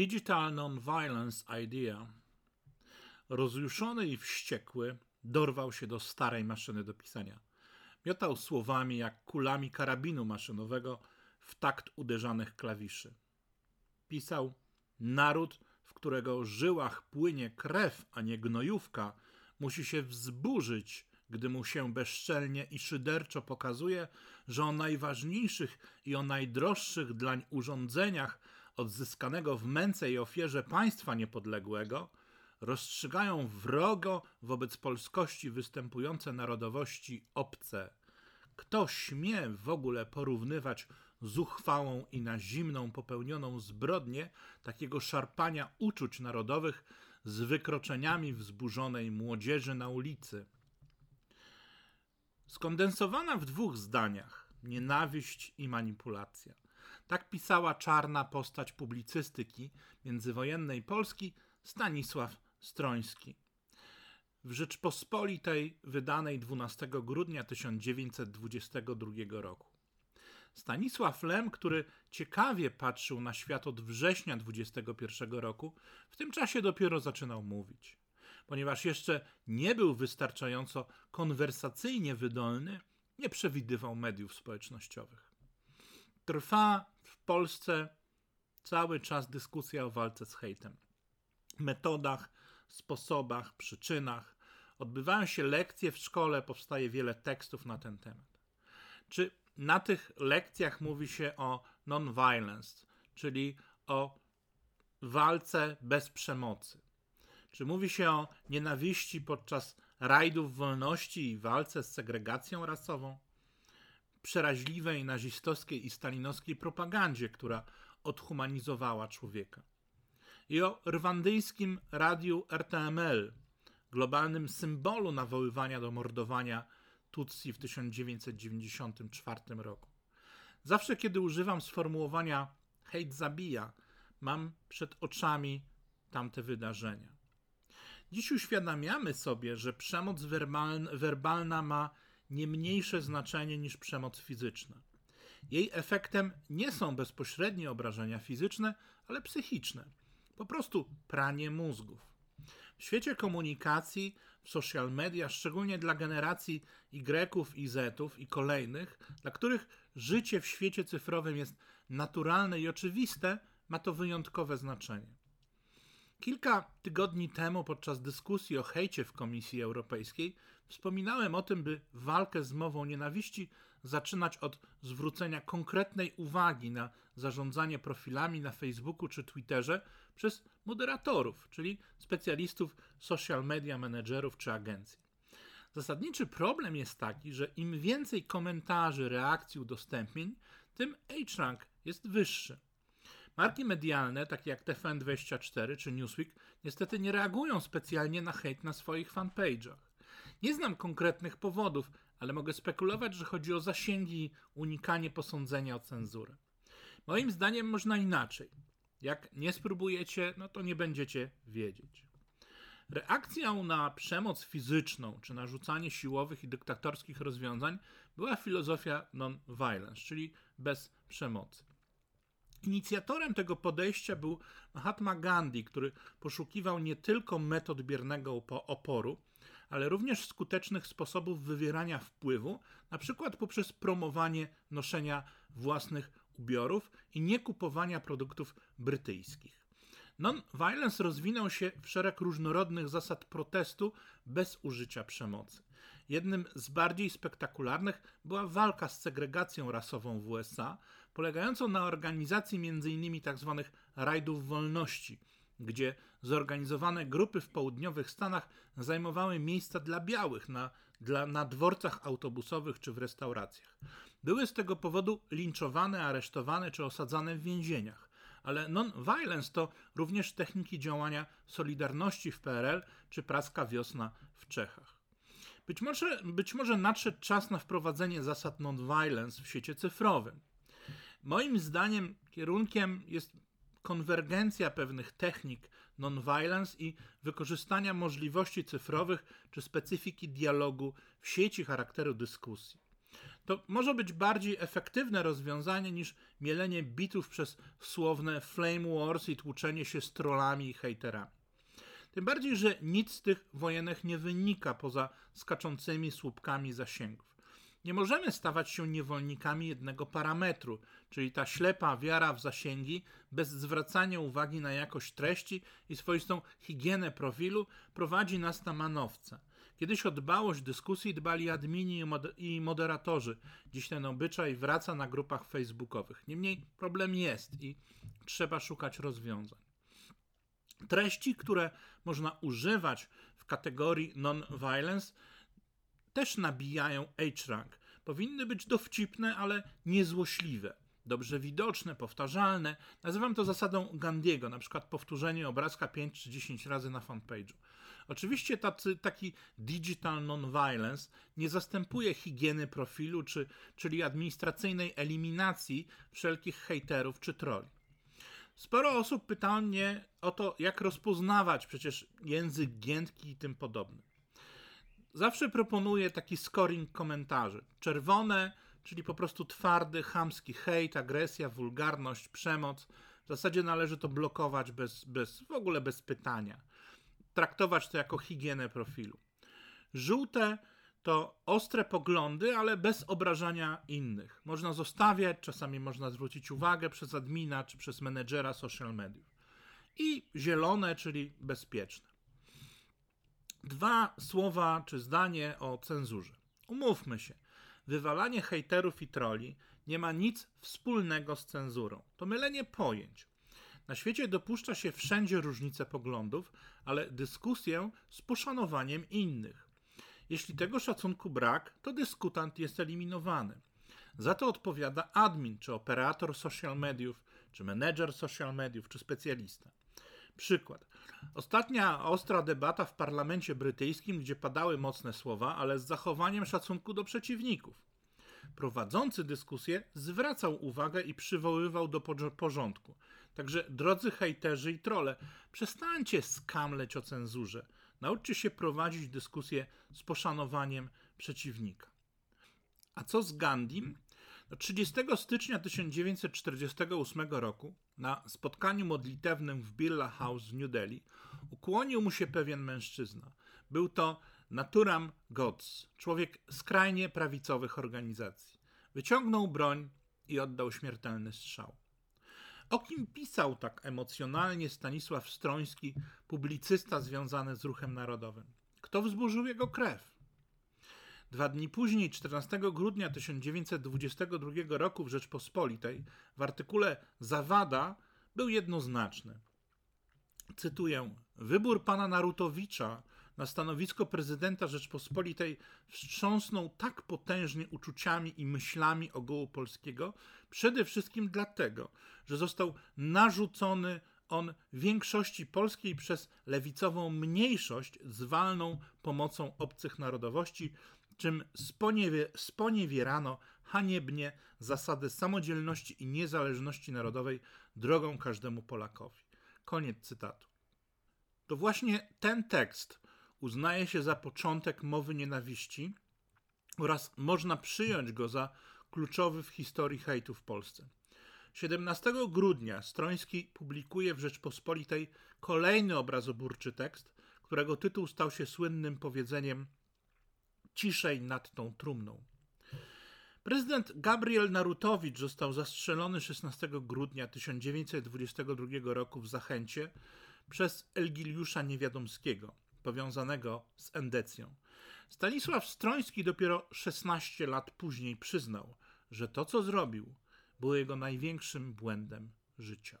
Digital Non-Violence Idea. Rozjuszony i wściekły dorwał się do starej maszyny do pisania. Miotał słowami jak kulami karabinu maszynowego w takt uderzanych klawiszy. Pisał: Naród, w którego żyłach płynie krew, a nie gnojówka, musi się wzburzyć, gdy mu się bezczelnie i szyderczo pokazuje, że o najważniejszych i o najdroższych dlań urządzeniach odzyskanego w męce i ofierze państwa niepodległego rozstrzygają wrogo wobec polskości występujące narodowości obce. Kto śmie w ogóle porównywać zuchwałą i na zimną popełnioną zbrodnię takiego szarpania uczuć narodowych z wykroczeniami wzburzonej młodzieży na ulicy? Skondensowana w dwóch zdaniach nienawiść i manipulacja. Tak pisała czarna postać publicystyki międzywojennej Polski Stanisław Stroński. W Rzeczpospolitej wydanej 12 grudnia 1922 roku. Stanisław Lem, który ciekawie patrzył na świat od września 21 roku, w tym czasie dopiero zaczynał mówić. Ponieważ jeszcze nie był wystarczająco konwersacyjnie wydolny, nie przewidywał mediów społecznościowych. Trwa Polsce cały czas dyskusja o walce z hejtem. Metodach, sposobach, przyczynach. Odbywają się lekcje w szkole, powstaje wiele tekstów na ten temat. Czy na tych lekcjach mówi się o non-violence, czyli o walce bez przemocy? Czy mówi się o nienawiści podczas rajdów wolności i walce z segregacją rasową? Przeraźliwej nazistowskiej i stalinowskiej propagandzie, która odhumanizowała człowieka. I o rwandyjskim radiu RTML, globalnym symbolu nawoływania do mordowania Tutsi w 1994 roku. Zawsze, kiedy używam sformułowania hejt zabija, mam przed oczami tamte wydarzenia. Dziś uświadamiamy sobie, że przemoc werbalna ma nie mniejsze znaczenie niż przemoc fizyczna. Jej efektem nie są bezpośrednie obrażenia fizyczne, ale psychiczne. Po prostu pranie mózgów. W świecie komunikacji, w social media, szczególnie dla generacji Y i Z i kolejnych, dla których życie w świecie cyfrowym jest naturalne i oczywiste, ma to wyjątkowe znaczenie. Kilka tygodni temu, podczas dyskusji o hejcie w Komisji Europejskiej, wspominałem o tym, by walkę z mową nienawiści zaczynać od zwrócenia konkretnej uwagi na zarządzanie profilami na Facebooku czy Twitterze przez moderatorów, czyli specjalistów social media managerów czy agencji. Zasadniczy problem jest taki, że im więcej komentarzy, reakcji, udostępnień, tym H-rank jest wyższy. Marki medialne, takie jak TVN24 czy Newsweek, niestety nie reagują specjalnie na hejt na swoich fanpage'ach. Nie znam konkretnych powodów, ale mogę spekulować, że chodzi o zasięgi i unikanie posądzenia o cenzurę. Moim zdaniem można inaczej. Jak nie spróbujecie, no to nie będziecie wiedzieć. Reakcją na przemoc fizyczną czy narzucanie siłowych i dyktatorskich rozwiązań była filozofia non-violence, czyli bez przemocy. Inicjatorem tego podejścia był Mahatma Gandhi, który poszukiwał nie tylko metod biernego oporu, ale również skutecznych sposobów wywierania wpływu, na przykład poprzez promowanie noszenia własnych ubiorów i niekupowania produktów brytyjskich. Non-violence rozwinął się w szereg różnorodnych zasad protestu bez użycia przemocy. Jednym z bardziej spektakularnych była walka z segregacją rasową w USA, polegającą na organizacji m.in. tzw. Tak rajdów wolności, gdzie zorganizowane grupy w południowych Stanach zajmowały miejsca dla białych na, dla, na dworcach autobusowych czy w restauracjach. Były z tego powodu linczowane, aresztowane czy osadzane w więzieniach. Ale non-violence to również techniki działania Solidarności w PRL czy Praska Wiosna w Czechach. Być może, być może nadszedł czas na wprowadzenie zasad non-violence w świecie cyfrowym. Moim zdaniem kierunkiem jest konwergencja pewnych technik non-violence i wykorzystania możliwości cyfrowych czy specyfiki dialogu w sieci charakteru dyskusji. To może być bardziej efektywne rozwiązanie niż mielenie bitów przez słowne flame wars i tłuczenie się z trollami i hejterami. Tym bardziej, że nic z tych wojenek nie wynika poza skaczącymi słupkami zasięgów. Nie możemy stawać się niewolnikami jednego parametru, czyli ta ślepa wiara w zasięgi, bez zwracania uwagi na jakość treści i swoistą higienę profilu, prowadzi nas na manowce. Kiedyś o dbałość dyskusji dbali admini i moderatorzy. Dziś ten obyczaj wraca na grupach facebookowych. Niemniej problem jest i trzeba szukać rozwiązań. Treści, które można używać w kategorii non-violence, też nabijają H-rank. Powinny być dowcipne, ale niezłośliwe. Dobrze widoczne, powtarzalne. Nazywam to zasadą Gandiego, na przykład powtórzenie obrazka 5 czy 10 razy na fanpage'u. Oczywiście tacy, taki digital non-violence nie zastępuje higieny profilu, czy, czyli administracyjnej eliminacji wszelkich hejterów czy troli. Sporo osób pytało mnie o to, jak rozpoznawać przecież język giętki i tym podobny. Zawsze proponuję taki scoring komentarzy. Czerwone, czyli po prostu twardy, chamski hejt, agresja, wulgarność, przemoc. W zasadzie należy to blokować bez, bez, w ogóle bez pytania. Traktować to jako higienę profilu. Żółte to ostre poglądy, ale bez obrażania innych. Można zostawiać, czasami można zwrócić uwagę przez admina czy przez menedżera social mediów. I zielone, czyli bezpieczne. Dwa słowa czy zdanie o cenzurze. Umówmy się, wywalanie hejterów i troli nie ma nic wspólnego z cenzurą. To mylenie pojęć. Na świecie dopuszcza się wszędzie różnice poglądów, ale dyskusję z poszanowaniem innych. Jeśli tego szacunku brak, to dyskutant jest eliminowany. Za to odpowiada admin, czy operator social mediów, czy menedżer social mediów, czy specjalista. Przykład. Ostatnia ostra debata w parlamencie brytyjskim, gdzie padały mocne słowa, ale z zachowaniem szacunku do przeciwników. Prowadzący dyskusję zwracał uwagę i przywoływał do porządku. Także drodzy hejterzy i trole, przestańcie skamleć o cenzurze. Nauczcie się prowadzić dyskusję z poszanowaniem przeciwnika. A co z Gandhim? 30 stycznia 1948 roku na spotkaniu modlitewnym w Birla House w New Delhi ukłonił mu się pewien mężczyzna. Był to Naturam Godz, człowiek skrajnie prawicowych organizacji. Wyciągnął broń i oddał śmiertelny strzał. O kim pisał tak emocjonalnie Stanisław Stroński, publicysta związany z ruchem narodowym? Kto wzburzył jego krew? Dwa dni później, 14 grudnia 1922 roku w Rzeczpospolitej, w artykule Zawada był jednoznaczny. Cytuję: Wybór pana Narutowicza na stanowisko prezydenta Rzeczpospolitej wstrząsnął tak potężnie uczuciami i myślami ogółu polskiego, przede wszystkim dlatego, że został narzucony on większości polskiej przez lewicową mniejszość z pomocą obcych narodowości, czym sponiewierano haniebnie zasady samodzielności i niezależności narodowej drogą każdemu Polakowi. Koniec cytatu. To właśnie ten tekst uznaje się za początek mowy nienawiści oraz można przyjąć go za kluczowy w historii hejtu w Polsce. 17 grudnia Stroński publikuje w Rzeczpospolitej kolejny obrazoburczy tekst, którego tytuł stał się słynnym powiedzeniem ciszej nad tą trumną. Prezydent Gabriel Narutowicz został zastrzelony 16 grudnia 1922 roku w Zachęcie przez Elgiliusza Niewiadomskiego, powiązanego z endecją. Stanisław Stroński dopiero 16 lat później przyznał, że to, co zrobił, było jego największym błędem życia.